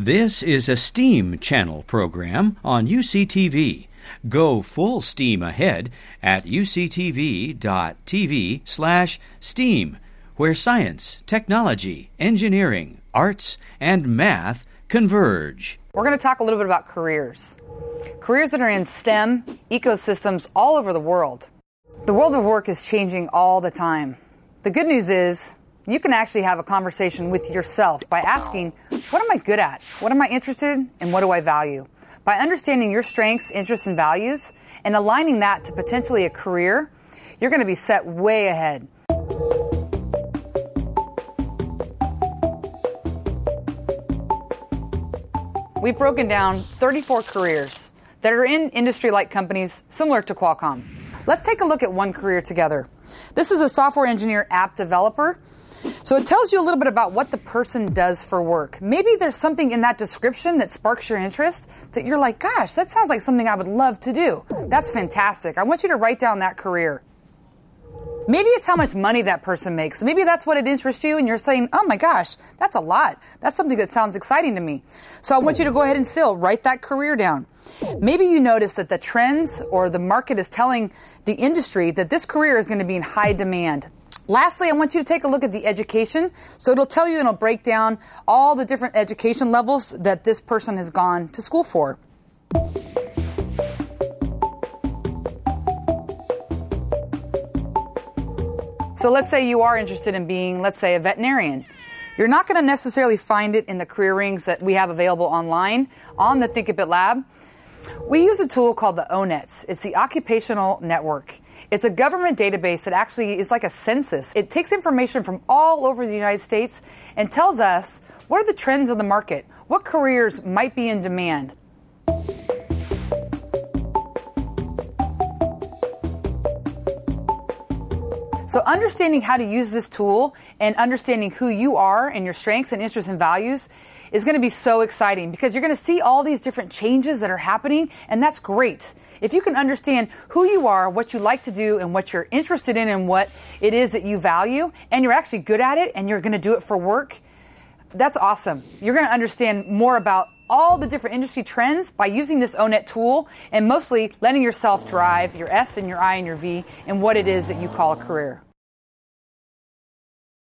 This is a STEAM channel program on UCTV. Go full steam ahead at uctv.tv slash STEAM, where science, technology, engineering, arts, and math converge. We're going to talk a little bit about careers. Careers that are in STEM ecosystems all over the world. The world of work is changing all the time. The good news is you can actually have a conversation with yourself by asking, What am I good at? What am I interested in? And what do I value? By understanding your strengths, interests, and values and aligning that to potentially a career, you're going to be set way ahead. We've broken down 34 careers that are in industry like companies similar to Qualcomm. Let's take a look at one career together. This is a software engineer app developer so it tells you a little bit about what the person does for work. Maybe there's something in that description that sparks your interest that you're like, gosh, that sounds like something I would love to do. That's fantastic. I want you to write down that career. Maybe it's how much money that person makes. Maybe that's what it interests you, and you're saying, oh my gosh, that's a lot. That's something that sounds exciting to me. So I want you to go ahead and still write that career down. Maybe you notice that the trends or the market is telling the industry that this career is going to be in high demand. Lastly, I want you to take a look at the education. So it'll tell you and it'll break down all the different education levels that this person has gone to school for. So let's say you are interested in being, let's say, a veterinarian. You're not going to necessarily find it in the career rings that we have available online on the Thinkabit Lab. We use a tool called the O*NETs. It's the Occupational Network. It's a government database that actually is like a census. It takes information from all over the United States and tells us what are the trends of the market, what careers might be in demand. So, understanding how to use this tool and understanding who you are and your strengths and interests and values is going to be so exciting because you're going to see all these different changes that are happening, and that's great. If you can understand who you are, what you like to do, and what you're interested in, and what it is that you value, and you're actually good at it, and you're going to do it for work, that's awesome. You're going to understand more about all the different industry trends by using this O*NET tool and mostly letting yourself drive your S and your I and your V and what it is that you call a career.